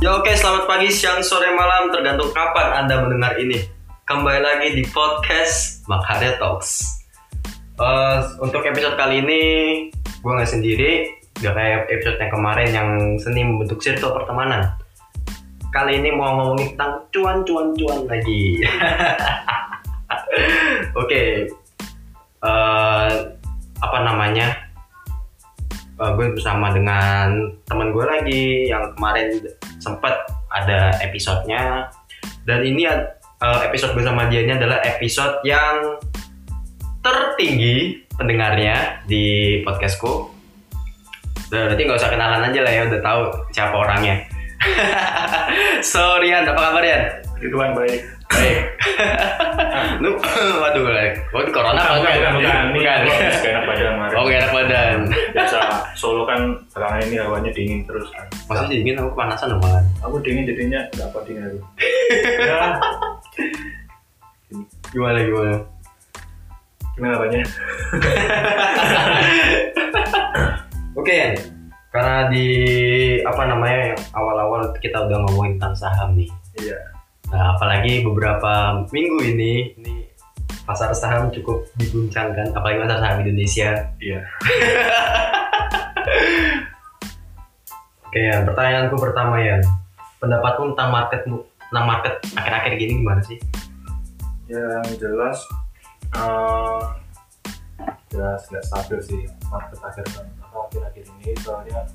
Ya oke, selamat pagi, siang, sore, malam, tergantung kapan Anda mendengar ini. Kembali lagi di podcast Makarya Talks. Eh, untuk episode kali ini, gue nggak sendiri, gak kayak episode yang kemarin yang seni membentuk circle pertemanan. Kali ini mau ngomongin tentang cuan-cuan-cuan lagi. oke, Eh, apa namanya? Eh, gue bersama dengan teman gue lagi yang kemarin sempat ada episodenya dan ini uh, episode bersama dia ini adalah episode yang tertinggi pendengarnya di podcastku dan berarti nggak usah kenalan aja lah ya udah tahu siapa orangnya so apa kabar Rian? Ridwan baik. lu waduh oh di corona apa bukan, enggak? bukan, bukan. gak enak badan kemarin. oh gak enak badan Biasa Solo kan belakangan ini hawanya dingin terus kan. maksudnya dingin aku kepanasan dong malah Aku dingin jadinya nggak apa dingin aku. ya, gimana gimana gimana apanya? Oke, karena di apa namanya awal-awal kita udah ngomongin tentang saham nih. Iya. Nah, apalagi beberapa minggu ini, ini pasar saham cukup diguncangkan, apalagi pasar saham Indonesia. Iya. Oke, Yan. pertanyaanku pertama ya, pendapatmu tentang market tentang market akhir-akhir gini gimana sih? Yang jelas eh jelas nggak stabil sih market akhir apa akhir-akhir ini soalnya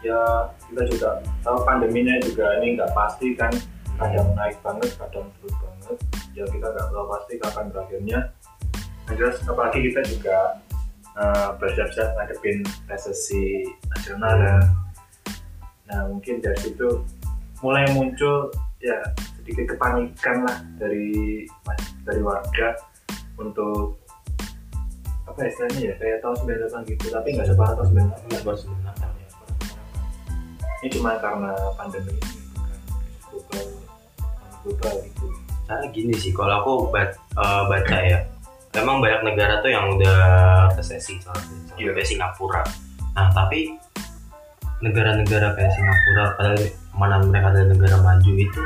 ya kita juga tahu pandeminya juga ini nggak pasti kan kadang naik banget kadang turun banget. Ya kita nggak tahu pasti kapan berakhirnya. Yang jelas apalagi kita juga eh, bersiap-siap ngadepin resesi nasional ya. Nah mungkin dari situ mulai muncul ya sedikit kepanikan lah dari dari warga untuk apa ya istilahnya ya kayak tahun 98 gitu. Tapi nggak separah tahun 98 Nggak separah 98, ya, ini cuma karena pandemi global gitu Karena gini sih, kalau aku ba- eh, baca ya, memang banyak negara tuh yang udah resesi, salah satunya Iya. kayak Singapura. Nah, tapi negara-negara kayak Singapura, padahal mana mereka adalah negara maju itu,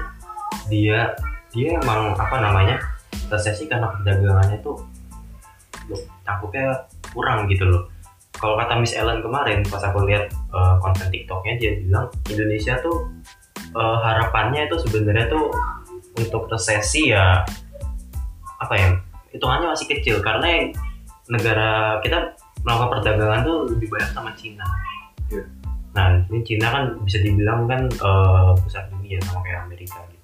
dia dia emang apa namanya resesi karena perdagangannya tuh loh, cangkupnya kurang gitu loh. Kalau kata Miss Ellen kemarin pas aku lihat eh, konten TikToknya dia bilang Indonesia tuh eh, harapannya itu sebenarnya tuh untuk resesi ya apa ya hitungannya masih kecil karena negara kita melakukan perdagangan tuh lebih banyak sama Cina. Iya. Nah ini Cina kan bisa dibilang kan eh, pusat dunia sama kayak Amerika gitu.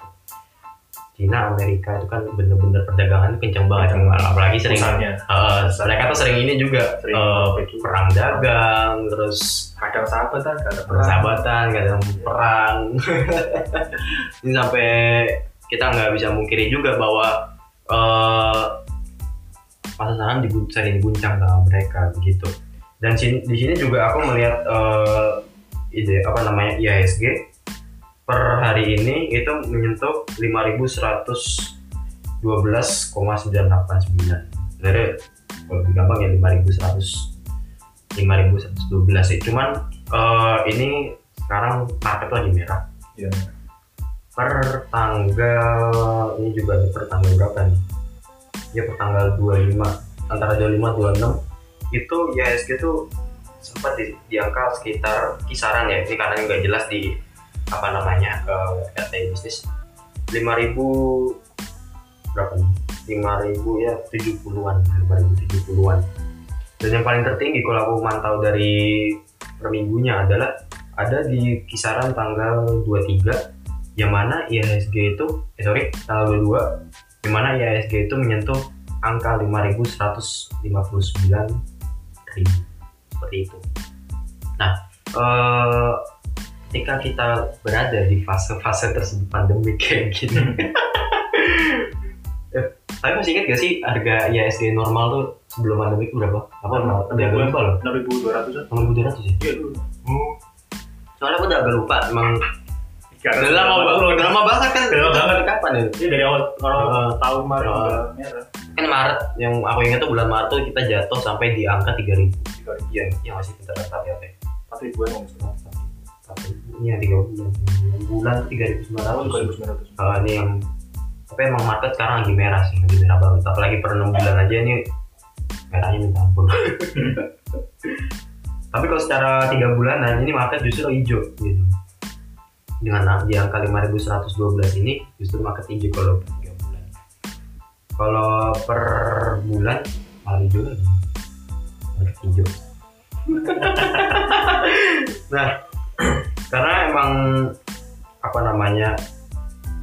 Cina Amerika itu kan bener-bener perdagangan kenceng banget Kenceng. apalagi sering Pusatnya. eh, mereka tuh sering ini juga Sering itu. perang dagang terus kadang sahabatan kadang perang persahabatan kadang perang ini sampai kita nggak bisa mungkiri juga bahwa eh pasar saham digun- sering diguncang sama mereka begitu. Dan di sini juga aku melihat eh, ide apa namanya IHSG per hari ini itu menyentuh 5112,989 dari kalau lebih gampang ya 5100 5112 sih. Cuman eh, ini sekarang market lagi merah. Iya. Per tanggal ini juga per tanggal berapa nih? Ya per tanggal 25 antara 25 26 itu IHSG tuh sempat di, di angka sekitar kisaran ya ini karena nggak jelas di apa namanya uh, RTI bisnis. 5000 berapa nih? 5000 ya 70-an 5070-an dan yang paling tertinggi kalau aku mantau dari per minggunya adalah ada di kisaran tanggal 23 yang mana IHSG itu eh sorry tanggal 22 yang mana IHSG itu menyentuh angka 5159 ribu seperti itu nah eh, ketika kita berada di fase-fase tersebut pandemi kayak gini eh, tapi masih ingat gak sih harga IHSG normal tuh sebelum pandemi itu berapa? Apa udah agak lupa loh? 6200 Enam ribu dua ratus ya? iya dulu Hmm. Soalnya aku udah agak lupa, emang udah lama banget, udah lama banget kan? Udah lama banget. Kapan ya? Ini dari awal orang Heeh. tahun udah merah. Kan Maret, yang aku ingat tuh bulan Maret tuh kita jatuh sampai di angka 3000 Tiga ribu, Iya, yang masih kita tetap ya teh. empat ribuan kalau nggak salah. ini ya tiga bulan bulan tiga ribu sembilan ratus 2900. kalau ini yang tapi emang market sekarang lagi merah sih lagi merah banget apalagi per enam bulan aja ini merahnya minta ampun tapi kalau secara tiga bulanan ini market justru hijau gitu dengan di angka 5112 ini justru market hijau kalau per tiga bulan kalau per bulan lagi market hijau. Nah karena emang apa namanya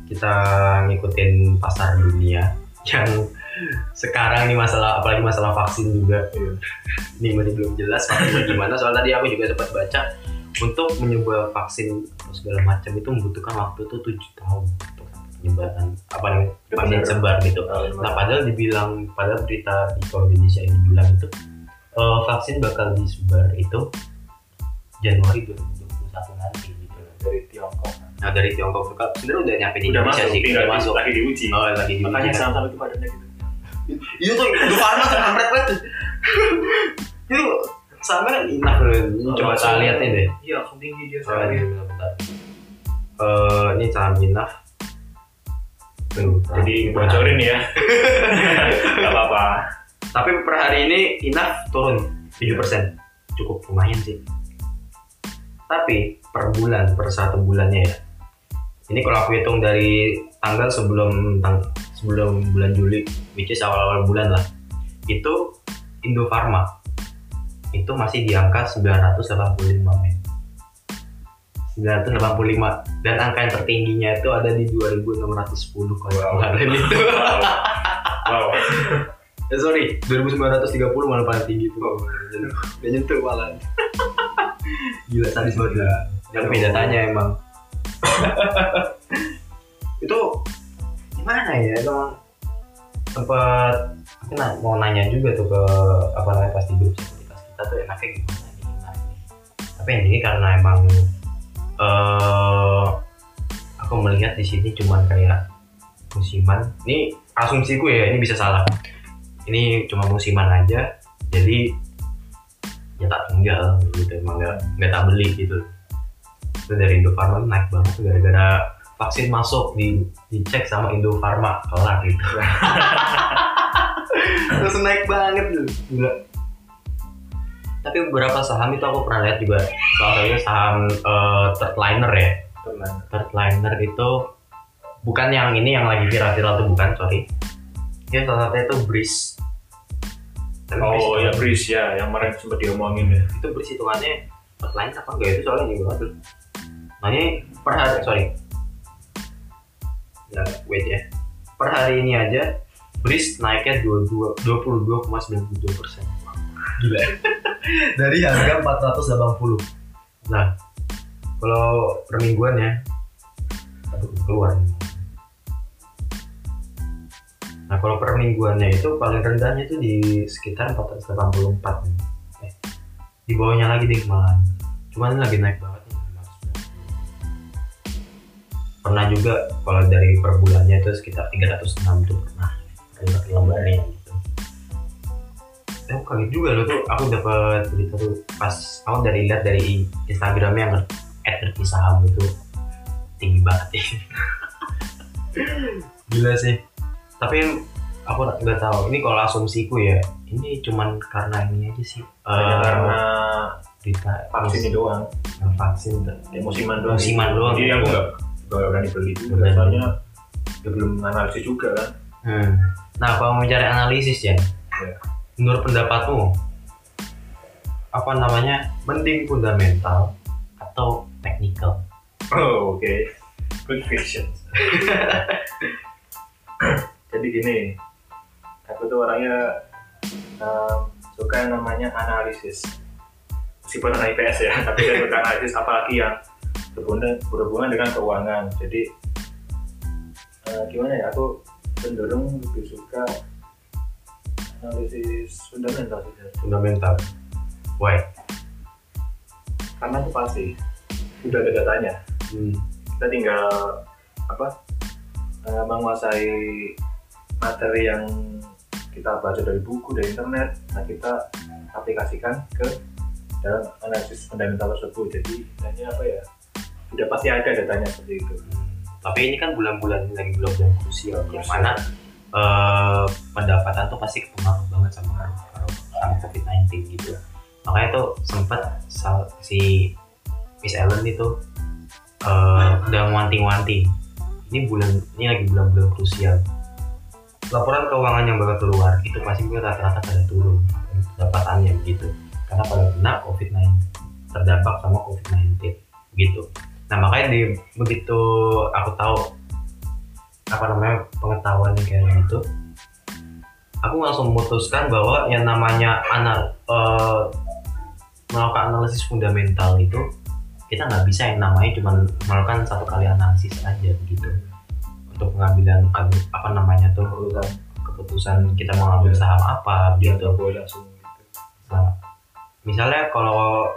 kita ngikutin pasar dunia yang sekarang nih masalah apalagi masalah vaksin juga. Iya. ini masih belum jelas vaksinnya gimana. Soal tadi aku juga sempat baca untuk menyebar vaksin atau segala macam itu membutuhkan waktu tuh tujuh tahun untuk penyebaran apa namanya vaksin sebar gitu nah padahal dibilang pada berita di Indonesia ini bilang itu eh, vaksin bakal disebar itu Januari 2021 nanti gitu dari Tiongkok. nah dari Tiongkok juga sebenarnya udah nyampe di Udah Indonesia masuk, sih tinggal udah masuk lagi diuji. oh lagi di Makanya kan. saham-saham itu badannya gitu. Iya tuh, itu tuh kampret banget tuh. Itu sama kan enak loh. Ini Oh, Coba saya lihat ini deh. Iya, langsung tinggi dia Oh, ini bentar, bentar. Eh, ini saham Inaf. Tuh, Jadi nah, bocorin ya. Gak apa-apa. Tapi per hari ini Inaf turun 7%. Cukup lumayan sih. Tapi per bulan, per satu bulannya ya. Ini kalau aku hitung dari tanggal sebelum tang- sebelum bulan Juli, which is awal-awal bulan lah. Itu Indofarma itu masih di angka 985 men. 985 dan angka yang tertingginya itu ada di 2610 kalau Wow. kemarin itu. Wow. Eh, sorry, 2930 malah paling tinggi tuh. Udah nyentuh malah. Gila sadis banget. ya. Tapi datanya emang. itu gimana ya emang sempat aku mau nanya juga tuh ke apa namanya pasti grup kita tuh enaknya gimana nih ini. tapi ini karena emang eh aku melihat di sini cuman kayak musiman. Ini asumsiku ya ini bisa salah. Ini cuma musiman aja jadi ya tak tinggal gitu emang nggak nggak tak beli gitu. Itu dari Indofarma naik banget gara-gara vaksin masuk di dicek sama Indofarma kelar gitu. Terus naik banget tuh gila tapi beberapa saham itu aku pernah lihat juga. Salah satunya saham eh, third liner ya. Third liner itu bukan yang ini yang lagi viral-viral tuh bukan sorry. Ya salah satunya itu Breeze. Tapi Oh itu- ya Breeze ya, yang kemarin sempat diomongin ya. itu Breeze hitungannya third liner apa enggak? Itu soalnya banget tuh nah ini per hari sorry. Ya wait ya. Per hari ini aja Breeze naiknya 22 22,92 persen gila dari harga 480 nah kalau per mingguan ya aduh keluar nah kalau per mingguannya itu paling rendahnya itu di sekitar 484 nih. eh, di bawahnya lagi deh malah cuman lagi naik banget nih 590. pernah juga kalau dari per bulannya itu sekitar 306 tuh. Pernah per lembarnya aku kaget juga loh tuh aku dapat berita tuh pas aku dari lihat dari Instagramnya yang ngerti saham itu tinggi banget ya gila sih tapi aku nggak tahu ini kalau asumsiku ya ini cuman karena ini aja sih Hanya Eh, karena berita vaksin ini doang, Nah, vaksin ya, musiman doang. Musiman doang. Jadi aku nggak nggak berani beli juga, Berani. soalnya ya belum analisis juga kan. Hmm. Nah, kalau mau cari analisis ya, Ya. Menurut pendapatmu apa namanya mending fundamental atau technical? Oh, oke. Good question. Jadi gini, aku tuh orangnya um, suka yang namanya analisis. Meskipun anak IPS ya, tapi saya suka analisis apalagi yang berhubungan, berhubungan dengan keuangan. Jadi eh, gimana ya, aku cenderung lebih suka analisis fundamental sih. Fundamental. Why? Karena itu pasti udah ada datanya. Hmm. kita tinggal apa eh, menguasai materi yang kita baca dari buku dari internet nah kita aplikasikan ke dalam analisis fundamental tersebut jadi hanya apa ya sudah pasti ada datanya seperti itu tapi ini kan bulan-bulan ini lagi bulan-bulan krusial yang mana eh, pendapatan tuh pasti kepengaruh banget sama sama COVID-19 gitu. Makanya tuh sempat si Miss Ellen itu eh, udah wanting-wanting ini bulan ini lagi bulan-bulan krusial. Laporan keuangan yang bakal keluar itu pasti gue rata-rata pada turun pendapatannya begitu karena pada kena COVID-19 terdampak sama COVID-19 gitu. Nah makanya di begitu aku tahu apa namanya pengetahuan yang kayak gitu aku langsung memutuskan bahwa yang namanya anal eh, melakukan analisis fundamental itu kita nggak bisa yang namanya cuma melakukan satu kali analisis aja begitu untuk pengambilan apa namanya tuh keputusan kita mau ngambil saham apa dia gitu. boleh langsung. Gitu. Nah, misalnya kalau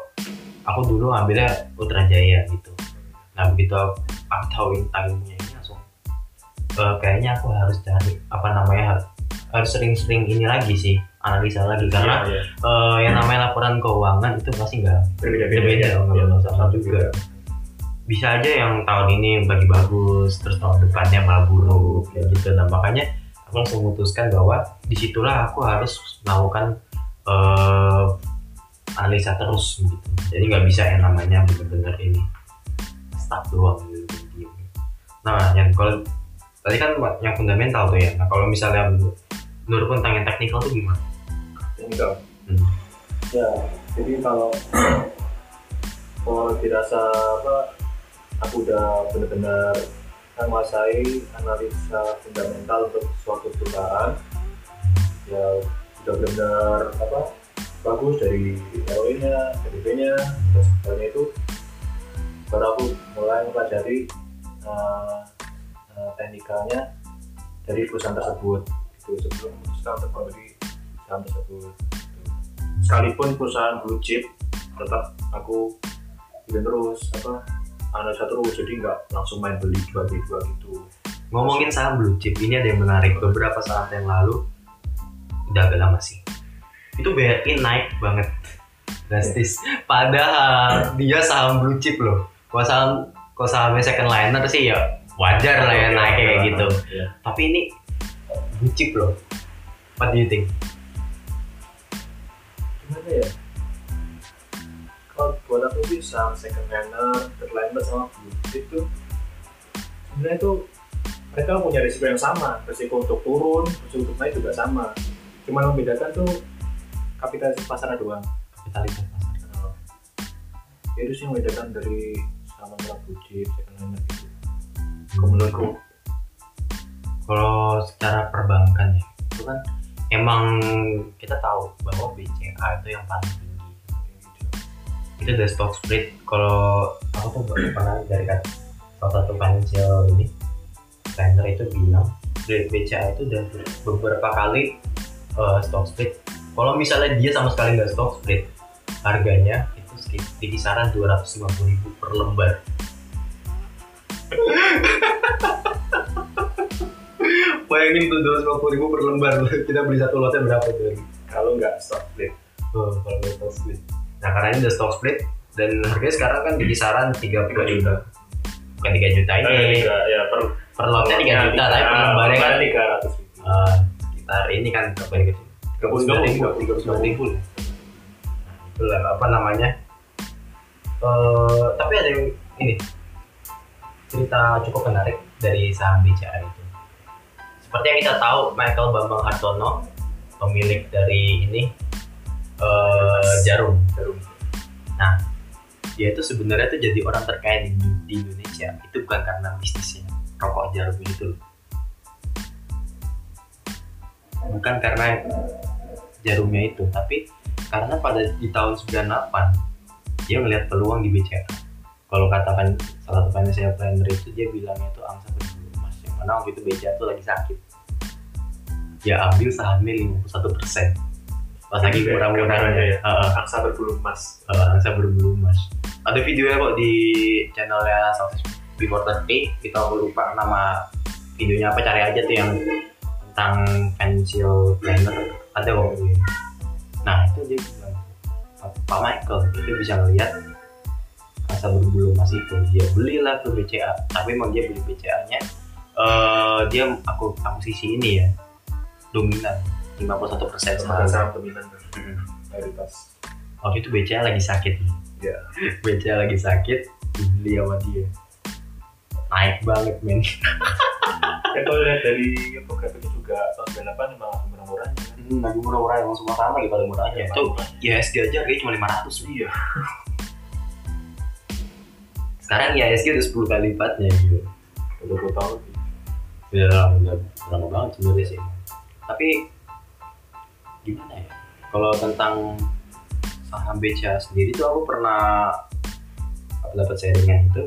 aku dulu ambilnya Ultra Jaya gitu. Nah begitu aku, aku tahu ilmunya eh, kayaknya aku harus cari apa namanya har- harus sering-sering ini lagi sih analisa lagi. Karena Iya, iya. eh, yang namanya laporan keuangan itu pasti nggak berbeda-beda Berbeda nggak Iya, bakal sama juga. bisa aja yang tahun ini bagi bagus terus tahun depannya malah buruk kayak gitu. Nah makanya aku langsung memutuskan bahwa di situlah aku harus melakukan eh, analisa terus gitu. Jadi nggak bisa yang namanya bener-bener ini stuck doang gitu nah yang kalau tadi kan yang fundamental tuh ya. Nah kalau misalnya menurut tentang yang teknikal tuh gimana? Teknikal? Hmm. ya jadi kalau kalau dirasa apa aku udah benar-benar menguasai analisa fundamental untuk suatu perusahaan ya sudah benar-benar apa bagus dari ROE nya PDB nya dan sebagainya itu baru aku mulai mempelajari uh, uh, teknikalnya dari perusahaan tersebut itu sebelum untuk membeli saham tersebut sekalipun perusahaan blue chip tetap aku bikin terus apa analisa terus jadi nggak langsung main beli dua beli dua gitu Ngomongin saham blue chip ini ada yang menarik beberapa saat yang lalu udah agak lama sih. Itu BRI naik banget drastis. Padahal dia saham blue chip loh. Kalau saham kalau sahamnya second liner sih ya wajar lah ya naik kayak gitu. ya. Tapi ini blue chip loh. What do you think? gimana ya kalau buat aku sih saham second third liner sama blue chip tuh sebenarnya tuh mereka punya risiko yang sama risiko untuk turun risiko untuk naik juga sama cuma membedakan tuh kapitalisasi pasarnya doang Kapitalitas pasar. Nah, itu sih yang membedakan dari saham antara blue chip second gitu kalau menurutku Kalau secara perbankan ya, itu kan emang kita tahu bahwa BCA itu yang paling tinggi. Itu the stock split. Kalau aku tuh pernah dari kan salah satu financial ini planner itu bilang dari BCA itu udah beberapa kali eh, stock split. Kalau misalnya dia sama sekali nggak stock split, harganya itu sekit- di kisaran 250.000 per lembar. Bayangin tuh 250.000 per lembar, kita beli satu lotnya berapa tuh? kalau nggak stock split Oh, kalau nggak stock split. Nah karena ini udah stock split dan harganya sekarang kan di kisaran 30 3 juta. Bukan 3 juta ini, tiga ya per per lotnya 3 juta, tapi per lembarnya kan tiga ratus ribu eh, sekitar ini kan berapa nih? 39 ribu, 39 39 ribu. Nah, itulah apa namanya? Eh, tapi ada yang ini cerita cukup menarik dari saham BCA itu. Seperti yang kita tahu, Michael Bambang Hartono, pemilik dari ini eh, Jarum. Jarum. Nah, dia itu sebenarnya tuh jadi orang terkaya di, di Indonesia. Itu bukan karena bisnisnya rokok Jarum itu. Bukan karena jarumnya itu, tapi karena pada di tahun 98 dia melihat peluang di BCA. Kalau katakan salah satu financial planner itu dia bilangnya itu angsa berbulu emas. Yang mana waktu itu BCA tuh lagi sakit. Dia ambil sahamnya 51 persen. Pas lagi kurang-kurangnya. ya. Heeh angsa berbulu emas uh, angsa berbulu emas. Ada videonya kok di channelnya Success Before 30 kita lupa nama videonya apa cari aja tuh yang tentang financial planner ada kok. Nah itu dia bilang Pak Michael itu bisa ngelihat masa berbulu emas itu dia belilah tuh BCA tapi emang dia beli BCA nya eh dia aku akuisisi ini ya dominan 51% persen Sama saham dominan Hmm. mayoritas. waktu itu BCA lagi sakit Iya. BCA lagi sakit dibeli sama dia naik banget men Ya kalau lihat dari grafiknya juga tahun 98 memang murah-murahnya kan. Hmm, lagi murah-murah emang semua saham lagi pada murahnya Ya, itu. IHSG aja harganya cuma 500 Iya. sekarang IHSG udah 10 kali lipatnya gitu Udah 20 tahun. udah lama banget sebenarnya sih tapi gimana ya? Kalau tentang saham BCA sendiri tuh aku pernah dapat sharingan itu.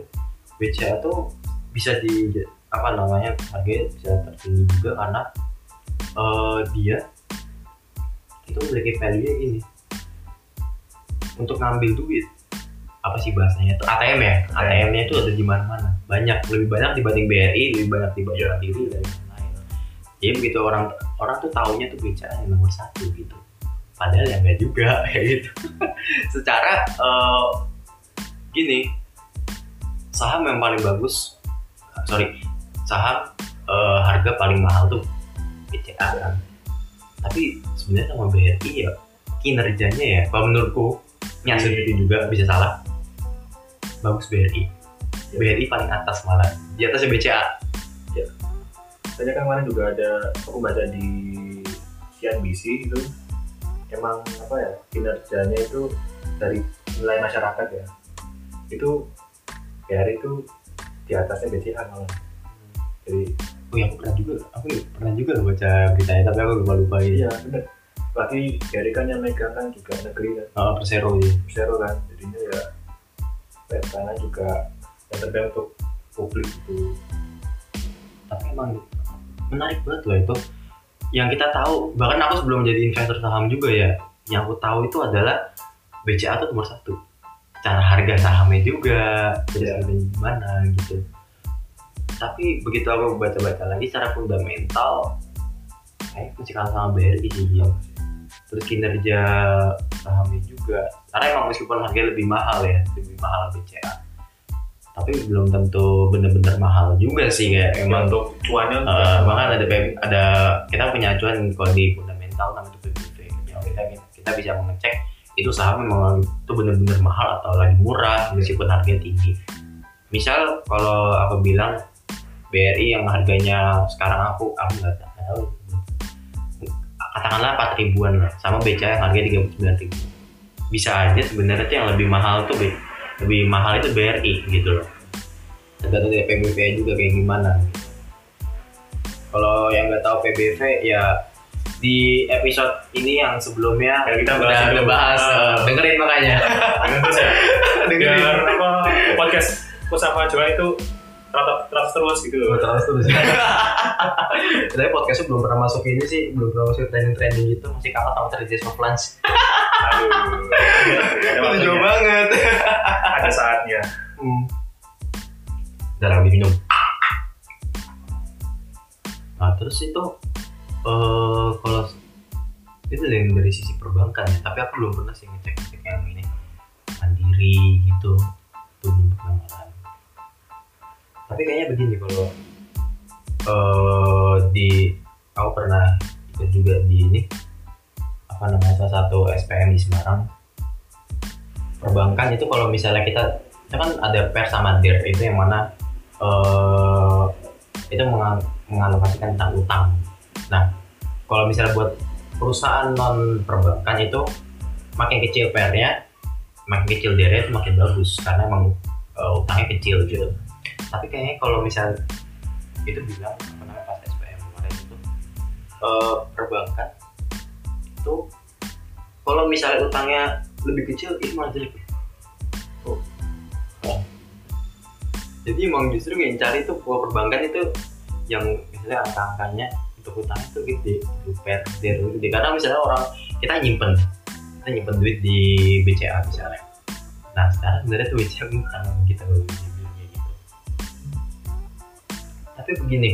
BCA tuh bisa di apa namanya harganya bisa tertinggi juga karena eh, dia itu memiliki value ini. Untuk ngambil duit. Apa sih bahasanya itu ATM ya? ATM-nya itu ada di mana-mana. Banyak lebih banyak dibanding BRI lebih banyak dibanding Mandiri dan lain-lain jadi begitu orang orang tuh taunya tuh BCA yang nomor satu gitu. Padahal ya enggak juga kayak gitu. Secara eh, gini saham yang paling bagus sorry saham eh, harga paling mahal tuh BCA kan. Tapi sebenarnya sama BRI ya kinerjanya ya kalau menurutku ini hasil itu juga bisa salah. Bagus BRI Ya. BRI paling atas malah di atasnya BCA Tanya kan kemarin juga ada aku baca di CNBC itu emang apa ya kinerjanya itu dari nilai masyarakat ya. Itu BRI itu di atasnya BCA malah. Jadi oh ya aku pernah juga aku pernah juga baca beritanya tapi aku lupa lupa gitu iya bener. Lagi BRI kan yang megang kan juga negeri kan. Oh, Persero ya zero kan jadinya ya petanya juga yang terbaik untuk publik itu. Tapi emang menarik banget loh itu. Yang kita tahu bahkan aku sebelum menjadi investor saham juga ya yang aku tahu itu adalah BCA itu nomor satu. Cara harga sahamnya juga Iya. gimana gitu. Tapi begitu aku baca-baca lagi secara fundamental kayak masih kalah sama BRI sih dia terus kinerja sahamnya juga. Karena emang meskipun harganya lebih mahal ya lebih mahal BCA tapi belum tentu bener-bener mahal juga sih kayak emang emang untuk cuannya Eh, bahkan ada ada kita punya acuan kalau di fundamental namanya itu yang kita kita bisa mengecek itu saham memang itu benar-benar mahal atau lagi murah meskipun harganya tinggi. Misal kalau aku bilang BRI yang harganya sekarang aku aku nggak tahu. Katakanlah 4 ribuan lah sama BCA yang harganya 39 ribu. Bisa aja sebenarnya tuh yang lebih mahal tuh lebih mahal itu BRI gitu loh. Tergantung dari PBV juga kayak gimana. Kalau yang nggak tahu PBV ya di episode ini yang sebelumnya Ya, kita bahas udah udah bahas Ah. eh, dengerin makanya. Terus ya? Dengerin. Biar apa podcast sama Joa itu terus terus terus gitu. Terus terus tapi podcastnya belum pernah masuk ini sih belum pernah masuk trending trending gitu masih kalah sama Three Days of Lunch aduh waktunya. banget. Ada saatnya. Hmm. udah lagi minum nah terus itu eh kalau itu dari, dari sisi perbankan ya. Tapi aku belum pernah sih ngecek ngecek yang ini. Mandiri gitu itu belum pernah tapi kayaknya begini kalau eh di aku pernah ikut juga di ini apa namanya salah satu SPM di Semarang perbankan itu kalau misalnya kita itu kan ada pers sama dir itu yang mana eh itu mengal- mengalokasikan tentang utang. Nah, kalau misalnya buat perusahaan non perbankan itu makin kecil PR-nya, makin kecil DR itu makin bagus karena emang eh, utangnya kecil gitu. Tapi kayaknya kalau misal itu bilang apa namanya pas SPM kemarin itu eh, perbankan itu kalau misalnya utangnya lebih kecil itu malah jelek. Oh. Oh. Jadi emang justru yang cari tuh kalau perbankan itu yang misalnya angka-angkanya untuk utang itu gede, itu per itu gede. Karena misalnya orang kita nyimpen, kita nyimpen duit di BCA misalnya. Nah sekarang sebenarnya tuh BCA utang kita gitu. Tapi begini,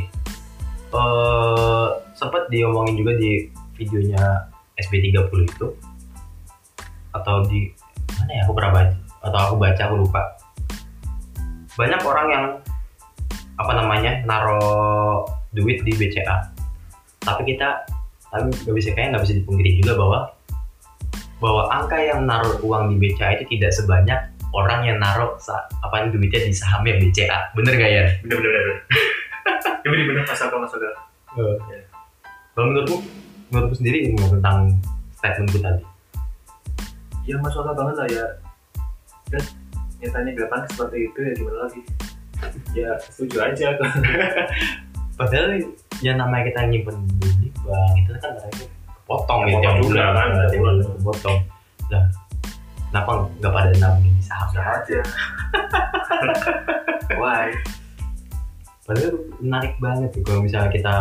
eh sempat diomongin juga di videonya SB30 itu atau di mana ya aku pernah baca atau aku baca aku lupa. Banyak orang yang apa namanya naro duit di BCA tapi kita tapi nggak bisa kayak nggak bisa dipungkiri juga bahwa bahwa angka yang naruh uang di BCA itu tidak sebanyak orang yang naruh apa duitnya di sahamnya BCA bener gak ya? bener bener bener. Ya bener bener masuk akal masuk akal Ya. Kalau menurutmu, menurutmu sendiri gimana tentang statementku tadi? ya masuk akal banget lah ya. Kan nyatanya gampang seperti itu ya gimana lagi? Ya setuju aja aku. Padahal yang namanya kita nyimpen duit di bank itu kan mereka kepotong gitu Kepotong juga bulan, kan, tiap bulan kepotong. Nah, kenapa nggak pada nabung di saham? aja. why? Padahal menarik banget tuh kalau misalnya kita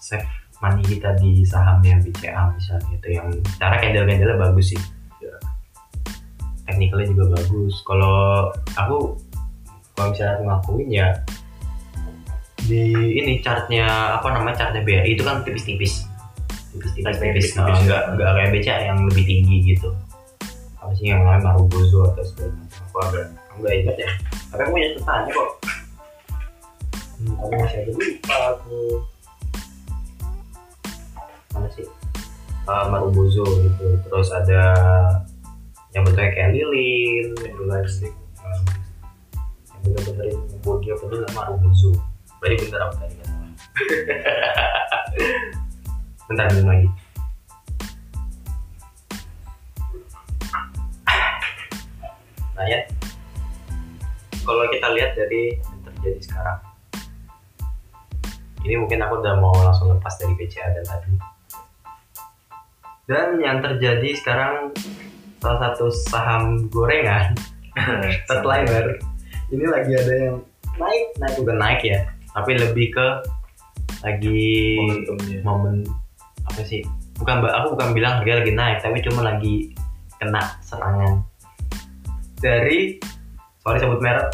save money kita di sahamnya BCA misalnya gitu yang cara candle-candle bagus sih. Ya. Teknikalnya juga bagus. Kalau aku kalau misalnya aku ngakuin ya di ini chartnya apa namanya chartnya BRI itu kan tipis-tipis. Tipis-tipis tipis. Nah, nggak nggak kayak BCA yang lebih tinggi gitu. Apa sih yang namanya Marubozo atau segala macam. Aku agak aku nggak ingat ya. Tapi aku punya catatannya kok. Hmm, aku masih ada lupa aku mana sih? Ah, Marubozo gitu. Terus ada yang bentuknya kayak lilin yang plastik Hmm. yang bener-bener yang bodi apa itu Marubozo berarti bener apa tadi? Kan bentar minum lagi. Nah ya. Kalau kita lihat dari yang terjadi sekarang ini mungkin aku udah mau langsung lepas dari BCA dan tadi dan yang terjadi sekarang salah satu saham gorengan Statliner ini lagi ada yang naik naik bukan naik ya tapi lebih ke lagi momentumnya. momen apa sih? Bukan aku bukan bilang harga lagi naik tapi cuma lagi kena serangan. Dari sorry sebut merek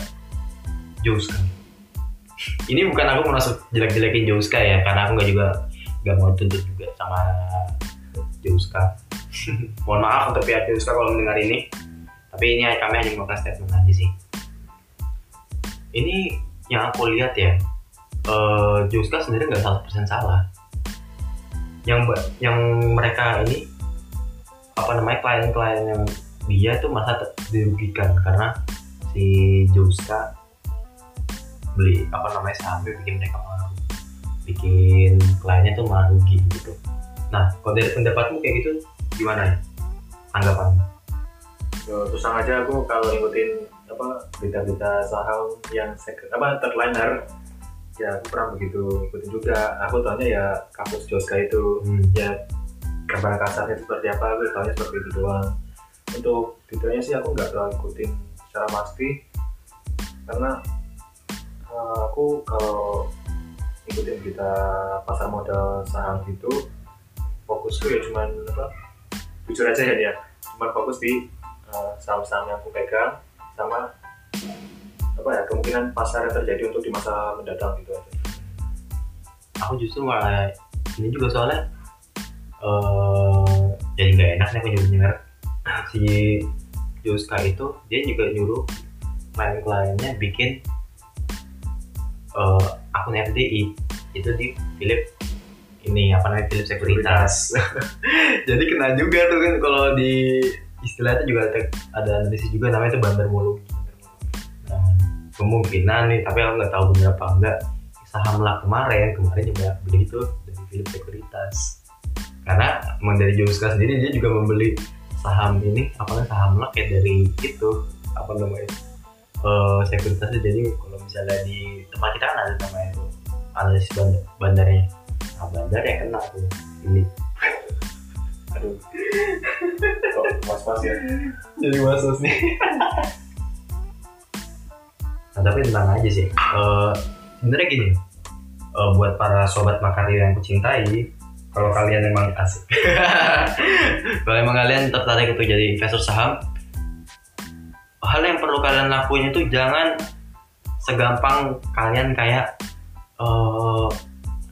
Jouska ini bukan aku merasa jelek-jelekin Jouska ya karena aku nggak juga nggak mau tuntut juga sama Jouska mohon maaf untuk pihak Jouska kalau mendengar ini. Tapi ini kami hanya melakukan statement aja sih. Ini yang aku lihat ya eh Jouska sendiri nggak 100% salah. Yang yang mereka ini apa namanya klien-klien yang dia itu merasa dirugikan karena si Jouska beli apa namanya sahamnya bikin mereka malu. Bikin kliennya tuh malu rugi gitu nah kalau dari pendapatmu kayak gitu gimana ya? Tanggapan Ya, terus aja aku kalau ngikutin apa berita-berita saham yang second apa terliner ya aku pernah begitu ngikutin juga. Aku tahunya ya kasus Joska itu hmm. ya gambaran kasarnya seperti apa aku tahunya seperti itu doang. Untuk detailnya sih aku nggak terlalu ngikutin secara pasti karena uh, aku kalau ngikutin berita pasar modal saham itu fokusku ya cuman apa jujur aja ya dia cuman fokus di uh, saham-saham yang aku pegang sama apa ya kemungkinan pasar yang terjadi untuk di masa mendatang gitu aja. Aku justru malah ini juga soalnya eh jadi nggak enak nih aku si Juska itu dia juga nyuruh klien-kliennya bikin eh akun FDI itu di Philip ini apa namanya Philip Sekuritas jadi kena juga tuh kan kalau di istilah itu juga ada, ada analisis juga namanya itu bandar mulu. Nah, kemungkinan nih tapi aku nggak tahu benar apa enggak. Saham lah kemarin kemarin juga beli itu dari Philip Sekuritas karena emang dari Joska sendiri dia juga membeli saham ini apa namanya saham lah kayak dari itu apa namanya eh sekuritasnya jadi kalau misalnya di tempat kita kan ada namanya itu analisis bandar, bandarnya nah bandar yang kena tuh. Philip aduh. Kok was-was ya? Jadi masus nih. Nah, tapi tenang aja sih. Eh sebenarnya gini. Eh, buat para sobat makario yang kucintai kalau kalian emang asik. Kalau emang kalian tertarik untuk jadi investor saham hal yang perlu kalian lakuin itu jangan segampang kalian kayak eh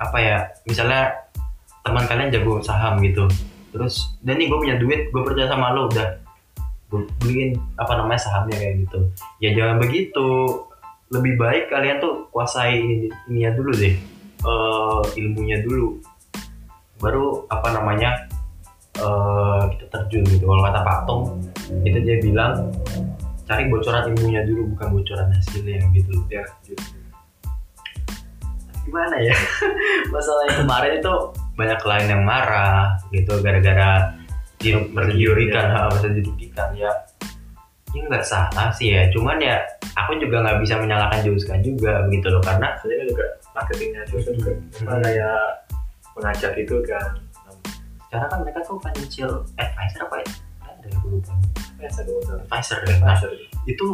apa ya misalnya teman kalian jago saham gitu. Terus dan nih gue punya duit gue percaya sama lo udah beliin apa namanya sahamnya kayak gitu. Ya jangan begitu. Lebih baik kalian tuh kuasai ini ininya dulu deh. Eh, ilmunya dulu. Baru apa namanya eh, kita terjun gitu. Kalau kata Pak Tom itu dia bilang cari bocoran ilmunya dulu bukan bocoran hasilnya gitu. Ya gitu. Gimana ya? Masalah yang kemarin itu banyak klien yang marah gitu gara-gara dirugikan ha, merasa dirugikan ya. Ya nggak salah sih ya cuman ya aku juga nggak bisa menyalahkan Juska juga gitu loh karena kan juga marketingnya juga juga apa kayak mengajak itu kan. Sekarang kan mereka tuh financial advisor apa ya? Ada aku lupa. Advisor deh nah Advisor. itu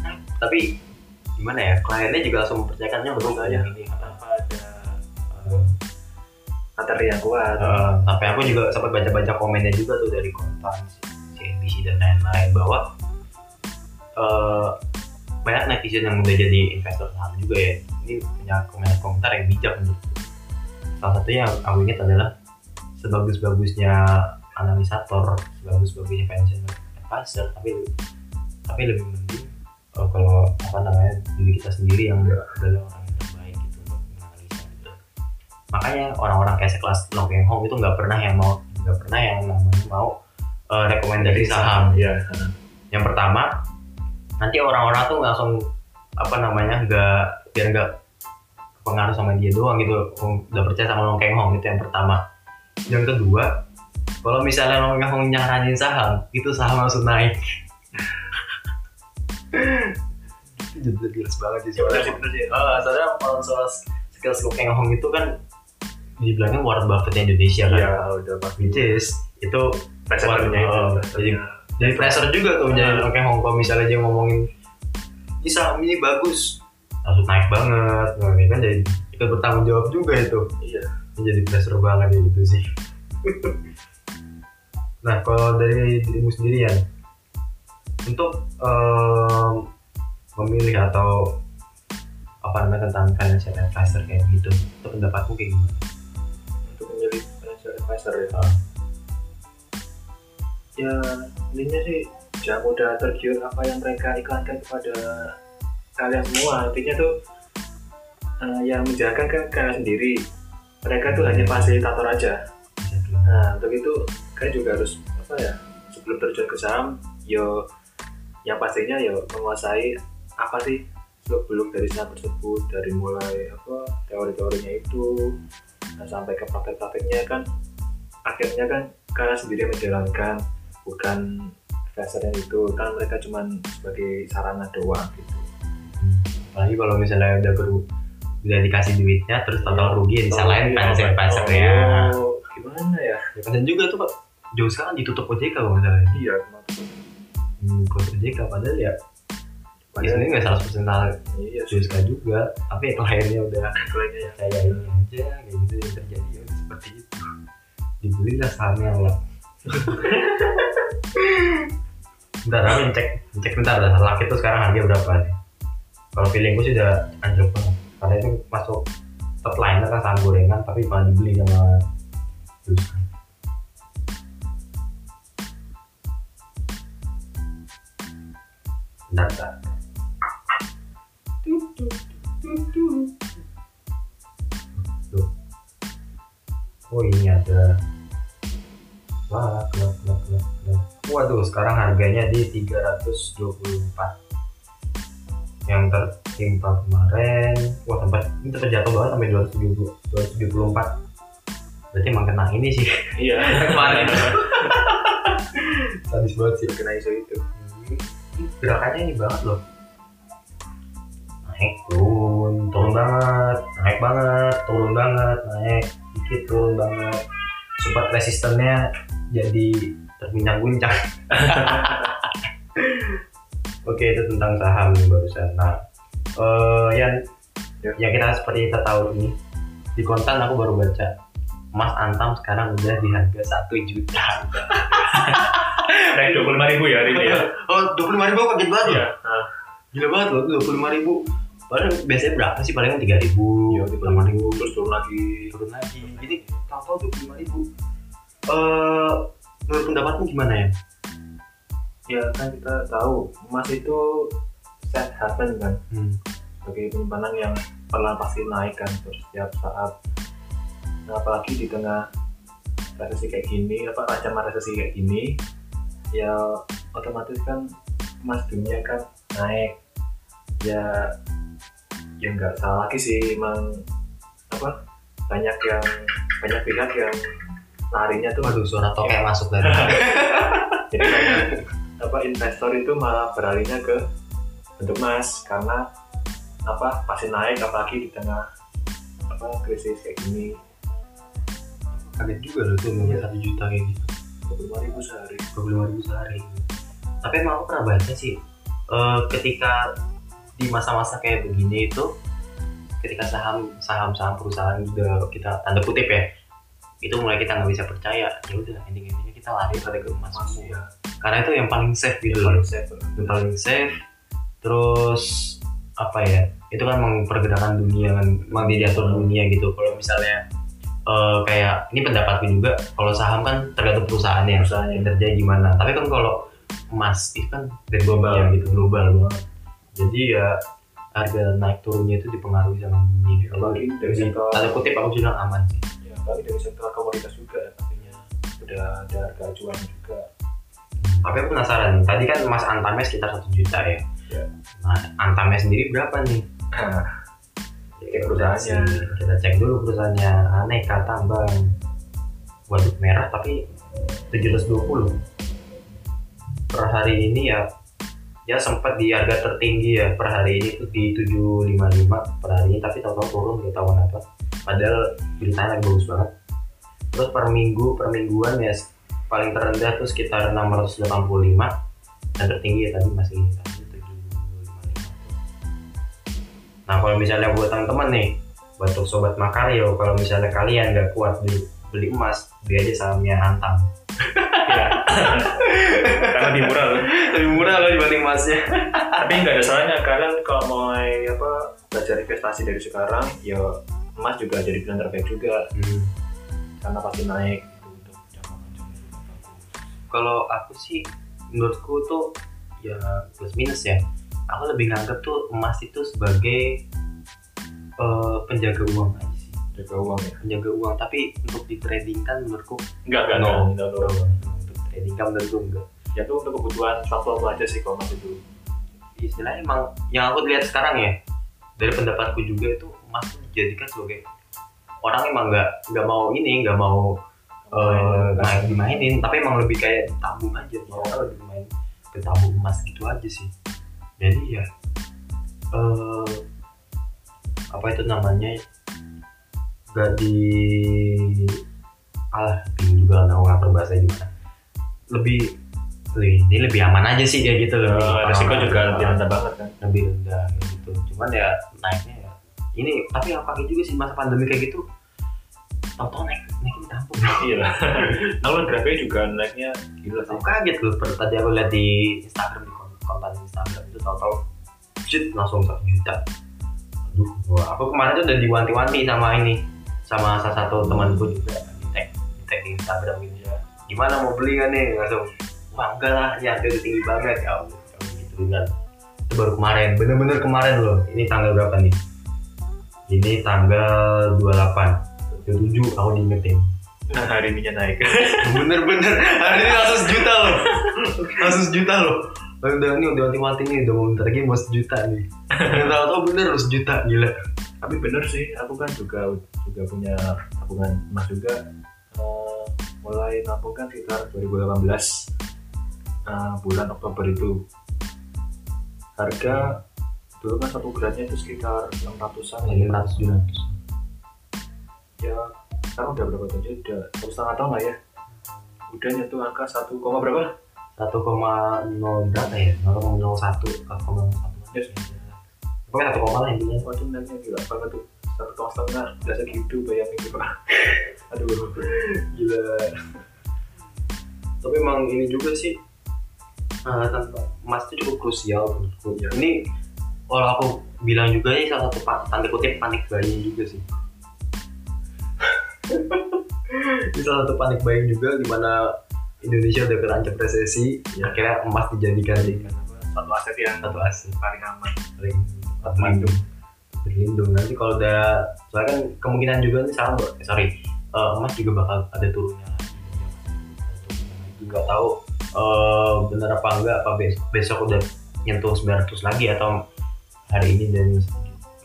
nah, tapi gimana ya kliennya juga langsung mempercayakannya untuk Iya. ini tanpa ada eh, materi yang kuat. Uh, sampai aku juga sempat baca-baca komennya juga tuh dari kontan CNBC dan lain-lain bahwa uh, banyak netizen yang udah jadi investor saham juga ya. Ini punya komentar-komentar yang bijak menurutku salah satunya yang aku ingat adalah sebagus-bagusnya analisator sebagus-bagusnya financial advisor tapi tapi lebih penting uh, kalau apa namanya diri kita sendiri yang adalah orang yang terbaik gitu untuk menganalisa gitu makanya orang-orang kayak sekelas Long Keng Hong itu nggak pernah yang mau nggak pernah yang namanya mau uh, rekomendasi saham. iya yang pertama nanti orang-orang tuh langsung apa namanya nggak biar nggak pengaruh sama dia doang gitu. Udah percaya sama Long Keng Hong itu yang pertama. Yang kedua kalau misalnya Long Keng Hong nyaranin saham itu saham langsung naik itu juga jelas banget sih benar sih sih soalnya kalau soal skills Long Keng Hong itu kan dibilangnya Warren Buffett Indonesia kan. Iya udah which is itu presenternya itu. Oh, presenternya. jadi pressure juga tuh jadi oke Hong Kong misalnya dia ngomongin ini saham ini bagus. Langsung naik banget. Nah, ini kan jadi ikut bertanggung jawab juga itu. Iya. Jadi pressure banget ya gitu sih. Nah kalau dari dirimu sendiri ya untuk em, memilih atau apa namanya tentang financial advisor kayak gitu itu pendapatmu kayak gimana? untuk memilih financial advisor ya Ah. ya intinya sih jangan mudah tergiur apa yang mereka iklankan kepada kalian semua intinya tuh eh, yang menjaga kan kalian sendiri mereka tuh hanya fasilitator aja dulu. nah untuk itu kalian juga harus apa ya sebelum terjun ke saham yo yang pastinya yo menguasai apa sih seluk beluk dari saham tersebut dari mulai apa teori-teorinya itu nah, sampai ke praktek-prakteknya kan akhirnya kan kalian sendiri menjalankan bukan investornya itu. Kan mereka cuman sebagai sarana doang gitu. Apalagi kalau misalnya udah baru udah dikasih duitnya terus total rugi ya disalahin Oh, financial iya. advisor ya. Oh, gimana ya? Ya, dan juga tuh pak. Jauh sekarang ditutup OJK kalau misalnya iya hmm, kalau OJK padahal ya di sini nggak 100% salah iya Juska juga. Tapi kliennya udah kliennya ya. kayak ini aja kayak gitu yang terjadi ya seperti itu. Dibelilah sahamnya lah bentar aku cek cek bentar. Dah laki itu sekarang harga berapa nih? Kalau feelingku sih udah anjlok banget. Karena itu masuk top line kan saham gorengan tapi malah dibeli sama Juska bentar Tuh. Oh ini ada. Wah, kelap, kelap, kelap, kelap. Waduh, sekarang harganya di 324. Yang tertimpa kemarin, wah tempat ini tempat jatuh banget sampai 270, 274. Berarti emang kena ini sih iya kemarin. Sadis banget sih. kena isu itu Gerakannya ini banget loh. Naik turun, turun banget, naik banget, turun banget, naik dikit turun banget. Support resistennya jadi terguncang-guncang. Oke itu tentang saham barusan. Nah, eh yang Ya. yang kita seperti kita tahu ini di konten aku baru baca emas antam sekarang udah di harga satu juta. naik dua puluh lima ribu ya hari ini ya Oh, dua puluh lima ribu kaget banget iya loh. Gila banget loh, dua puluh lima ribu. Padahal biasanya berapa sih? Palingan tiga ribu, iya dua puluh lima ribu, terus turun lagi turun lagi. Jadi tahu-tahu dua puluh lima ribu. Eh, menurut pendapatmu gimana ya? ya kan kita tahu emas itu safe haven kan Hmm. sebagai penyimpanan yang perlahan pasti naik kan terus setiap saat nah, apalagi di tengah resesi kayak gini apa ancaman resesi kayak gini ya otomatis kan emas dunia kan naik ya ya nggak salah lagi sih emang apa banyak yang banyak pihak yang larinya tuh Waduh, suara tokek masuk tadi. jadi banyak apa investor itu malah beralihnya ke bentuk emas karena apa pasti naik apalagi di tengah apa krisis kayak gini Kaget juga loh tuh ngomong satu juta kayak gitu. Puluh ribu sehari dua puluh ribu sehari. Tapi emang aku pernah baca sih, eh, ketika di masa-masa kayak begini itu, ketika saham saham saham perusahaan udah kita tanda kutip ya, itu mulai kita nggak bisa percaya. Ya udah, ending endingnya kita lari pada ke emas ya Karena itu yang paling safe gitu yang paling safe yang paling safe terus apa ya itu kan memang pergerakan dunia kan memang dia diatur dunia gitu kalau misalnya eh, kayak ini pendapatku juga kalau saham kan tergantung perusahaannya Perusahaannya. yang terjadi gimana. Tapi kan kalau emas itu kan dari Global. dunia gitu global. Banget jadi ya harga naik turunnya itu dipengaruhi sama dunia apalagi dari Jadi, sektor tanda kutip aku bilang aman sih. Ya apalagi dari sektor komoditas juga artinya udah ada harga acuan juga. Tapi aku penasaran tadi kan emas antamnya sekitar satu juta ya. Ya. nah antamnya sendiri berapa nih Cek perusahaannya. kita cek dulu perusahaannya. Aneka tambang. Waduh merah tapi 720 per hari ini ya ya sempat di harga tertinggi ya. Per hari ini tuh di 755 per hari ini tapi tahu-tahu turun gak tahu kenapa padahal beritanya lagi bagus banget. Terus per minggu per mingguan ya paling terendah tuh sekitar 685 dan tertinggi ya tadi masih nah kalau misalnya buat teman-teman nih buat sobat Makaryo kalau misalnya kalian nggak kuat beli beli emas beli aja sahamnya Antam ya karena lebih murah loh. Lebih murah loh dibanding emasnya. Tapi nggak ada salahnya kalian kalau mau apa belajar investasi dari sekarang ya emas juga jadi pilihan terbaik juga. Hmm. karena pasti naik gitu. Kalau aku sih menurutku tuh ya plus minus ya aku lebih nganggap tuh emas itu sebagai eh, penjaga uang aja sih. Jaga uang ya? Penjaga uang tapi untuk di trading kan menurutku enggak enggak No. enggak, enggak, no, enggak. untuk trading kan menurutku enggak. Ya itu untuk kebutuhan waktu aja sih kalau emas itu istilahnya emang yang aku lihat sekarang ya dari pendapatku juga itu emas tuh dijadikan sebagai orang emang nggak nggak mau ini nggak mau eh main. dimainin tapi emang lebih kayak ditabung aja. Orang lebih main ke tabung emas gitu aja sih jadi ya eh apa itu namanya? Gak di alah bingung juga nggak ngatur bahasa gimana. Lebih ini lebih aman aja sih dia gitu. Loh resiko juga lebih rendah banget kan. Lebih rendah kayak gitu. Cuman ya naiknya ya. Ini tapi yang pakai juga sih masa pandemi kayak gitu tau-tau naik naiknya ditampung iya. Lah nah kan grafiknya juga naiknya gila sih. aku kaget loh tadi aku lihat di Instagram. di konten Instagram itu tau-tau shit langsung satu juta aduh wah aku kemarin tuh udah diwanti-wanti sama ini sama salah satu temanku juga di tag di tag di Instagram gitu ya. Gimana mau beli kan nih? Langsung wah enggak lah ya harga udah tinggi banget. Ya Allah gitu kan itu baru kemarin bener-bener kemarin loh. Ini tanggal berapa nih? Ini tanggal 28 27 aku diingetin. Nah hari ininya naik. Bener-bener hari ini langsung sejuta loh. Langsung sejuta loh udah ini udah wanti-wanti nih udah mau bentar lagi mau sejuta nih. Yang tahu-tahu bener loh sejuta gila. Tapi bener sih aku kan juga juga punya tabungan emas juga. Eh, mulai nabung kan sekitar 2018 eh, bulan Oktober itu. Harga dulu kan satu gramnya itu sekitar 600an lima ratus juta ya sekarang udah berapa tahun udah satu setengah tahun lah ya. Udah nyentuh angka satu koma berapa satu koma nol berapa ya? nol koma nol satu satu koma satu. Yes. pokoknya satu koma lah intinya. Waduh naiknya gila banget tuh. Satu koma setengah udah segitu bayangin gitu. Aduh gila. Tapi emang ini juga sih uh, tentang emas itu cukup krusial menurutku. Iya. ini kalau aku bilang juga ini salah satu tanda kutip panik buying juga sih. Ini salah satu panik buying juga di mana Indonesia udah terancam resesi Iya. akhirnya emas dijadikan Kan apa, satu aset yang satu aset. Paling aman. Paling berlindung berlindung nanti kalau udah soalnya kan kemungkinan juga nih sekarang eh, sorry eh, emas juga bakal ada turunnya. Lagi nggak tahu eh, benar apa enggak apa besok, besok udah nyentuh 900 lagi atau hari ini dan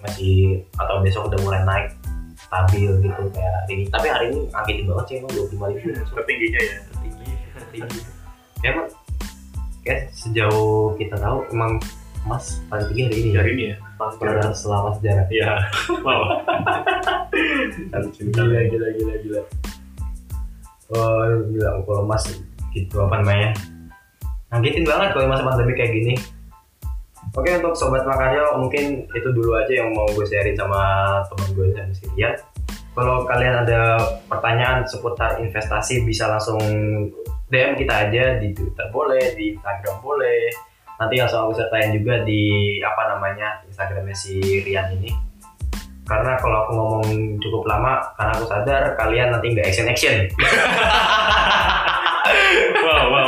masih atau besok udah mulai naik stabil gitu kayak hari ini. Tapi hari ini angka tinggi banget sih emang 25 ribu. Tertingginya ya tinggi tinggi emang kayak sejauh kita tahu emang emas paling tinggi hari ini ya? Hari ini ya? Pada selama sejarah. Iya. Wow. Gila gila gila gila. Oh gila kalau emas gitu apa namanya? Ngagetin banget kalau masa pandemi kayak gini. Oke untuk sobat Makaryo mungkin itu dulu aja yang mau gue sharing sama teman gue si Rian. Kalau kalian ada pertanyaan seputar investasi bisa langsung DM kita aja di Twitter boleh, di Instagram boleh. Nanti langsung aku sertain juga di apa namanya Instagramnya si Rian ini. Karena kalau aku ngomong cukup lama, karena aku sadar kalian nanti nggak action action. wow wow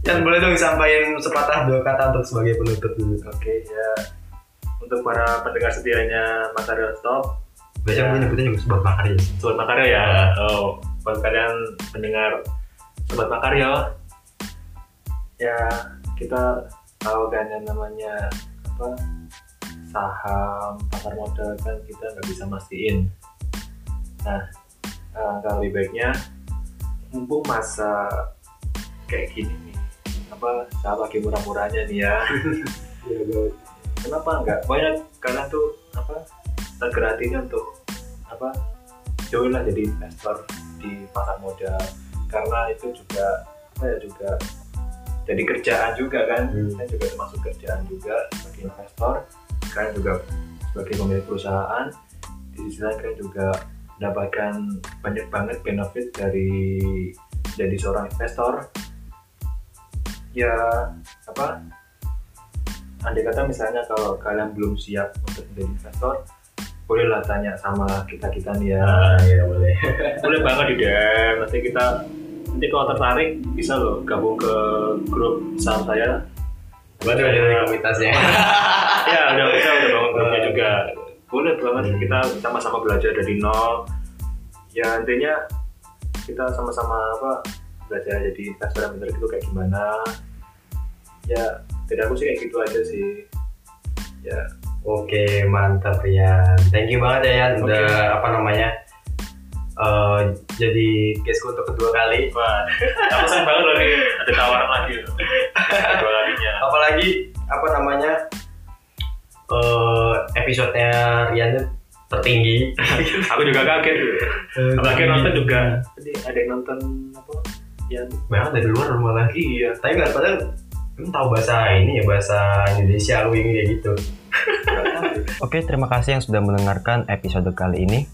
Dan boleh dong sampaikan sepatah dua kata untuk sebagai penutup dulu. oke ya untuk para pendengar setianya Makario Stop Biasanya Ya. gue nyebutnya juga sobat Makaryo sih. Sobat Makaryo ya oh buat kalian pendengar Sobat Makaryo ya. Kita tahu kan yang namanya apa saham pasar modal kan kita nggak bisa mastiin nah alangkah lebih baiknya mumpung masa kayak gini nih apa saya lagi murah-murahnya nih ya. Kenapa enggak banyak karena tuh apa tergerak hatinya untuk apa join lah jadi investor di pasar modal. Karena itu juga apa ya juga jadi kerjaan juga kan. Hmm. saya juga termasuk kerjaan juga sebagai investor. Kalian juga sebagai pemilik perusahaan. Di sisi lain kalian juga mendapatkan banyak banget benefit dari jadi seorang investor. Ya apa? Andai kata misalnya kalau kalian belum siap untuk menjadi investor bolehlah tanya sama kita kita nih ya iya boleh. boleh banget di DM nanti kita nanti kalau tertarik bisa loh gabung ke grup saham saya Waduh ada komunitasnya. ya udah kita udah bangun grupnya Wah. juga boleh banget Hmm. kita sama-sama belajar dari nol ya intinya kita sama-sama apa belajar jadi investor yang benar itu kayak gimana ya tidak aku sih kayak gitu aja sih ya Oke mantap Rian. Thank you banget ya Yan udah apa namanya eh, jadi guestku untuk kedua kali. wah aku seneng banget loh nih ada tawaran lagi loh. dua kalinya Apalagi apa namanya eh episodenya Rian tertinggi. aku juga kaget apalagi yang nonton juga tadi ada yang nonton apa yang banyak dari luar malah. iya Tapi nggak padahal kamu tahu bahasa ini ya bahasa Indonesia lu ini kayak gitu. Oke, terima kasih yang sudah mendengarkan episode kali ini.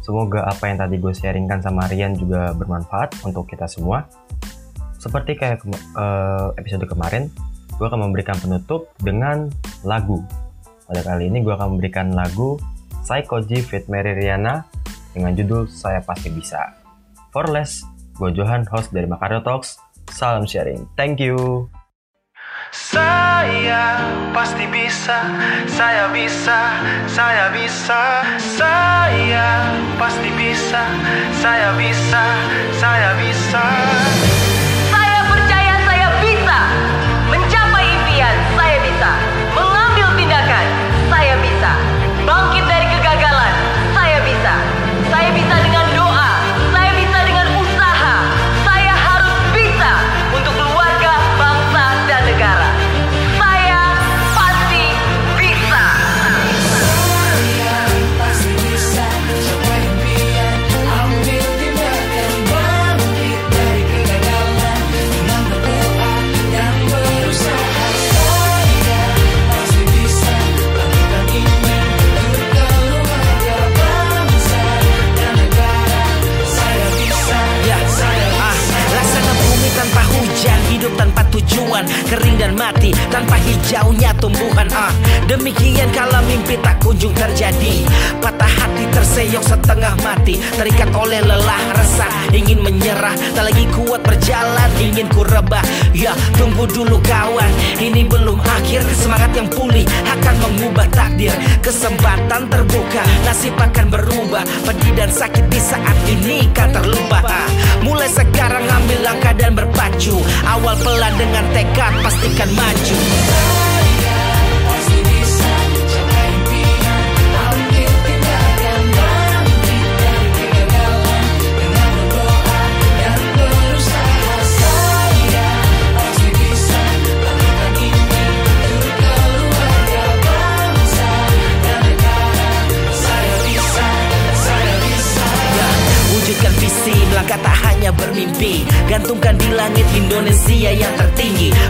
Semoga apa yang tadi gue sharingkan sama Rian juga bermanfaat untuk kita semua. Seperti kayak kema- eh, episode kemarin, gue akan memberikan penutup dengan lagu. Pada kali ini gue akan memberikan lagu Psychoji Fit Mary Riana dengan judul Saya Pasti Bisa. For less, gue Johan, host dari Makario Talks. Salam sharing. Thank you. Saya pasti bisa, saya bisa, saya bisa, saya pasti bisa, saya bisa, saya bisa. Saya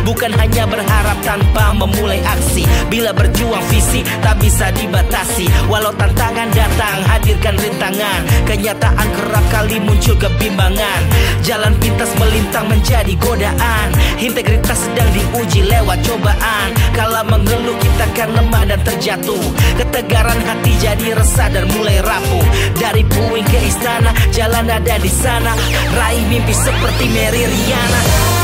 Bukan hanya berharap tanpa memulai aksi. Bila berjuang visi tak bisa dibatasi. Walau tantangan datang, hadirkan rintangan. Kenyataan kerap kali muncul kebimbangan. Jalan pintas melintang menjadi godaan. Integritas sedang diuji lewat cobaan. Kala mengeluh kita akan lemah dan terjatuh. Ketegaran hati jadi resah dan mulai rapuh. Dari puing ke istana, jalan ada di sana. Raih mimpi seperti Mary Riana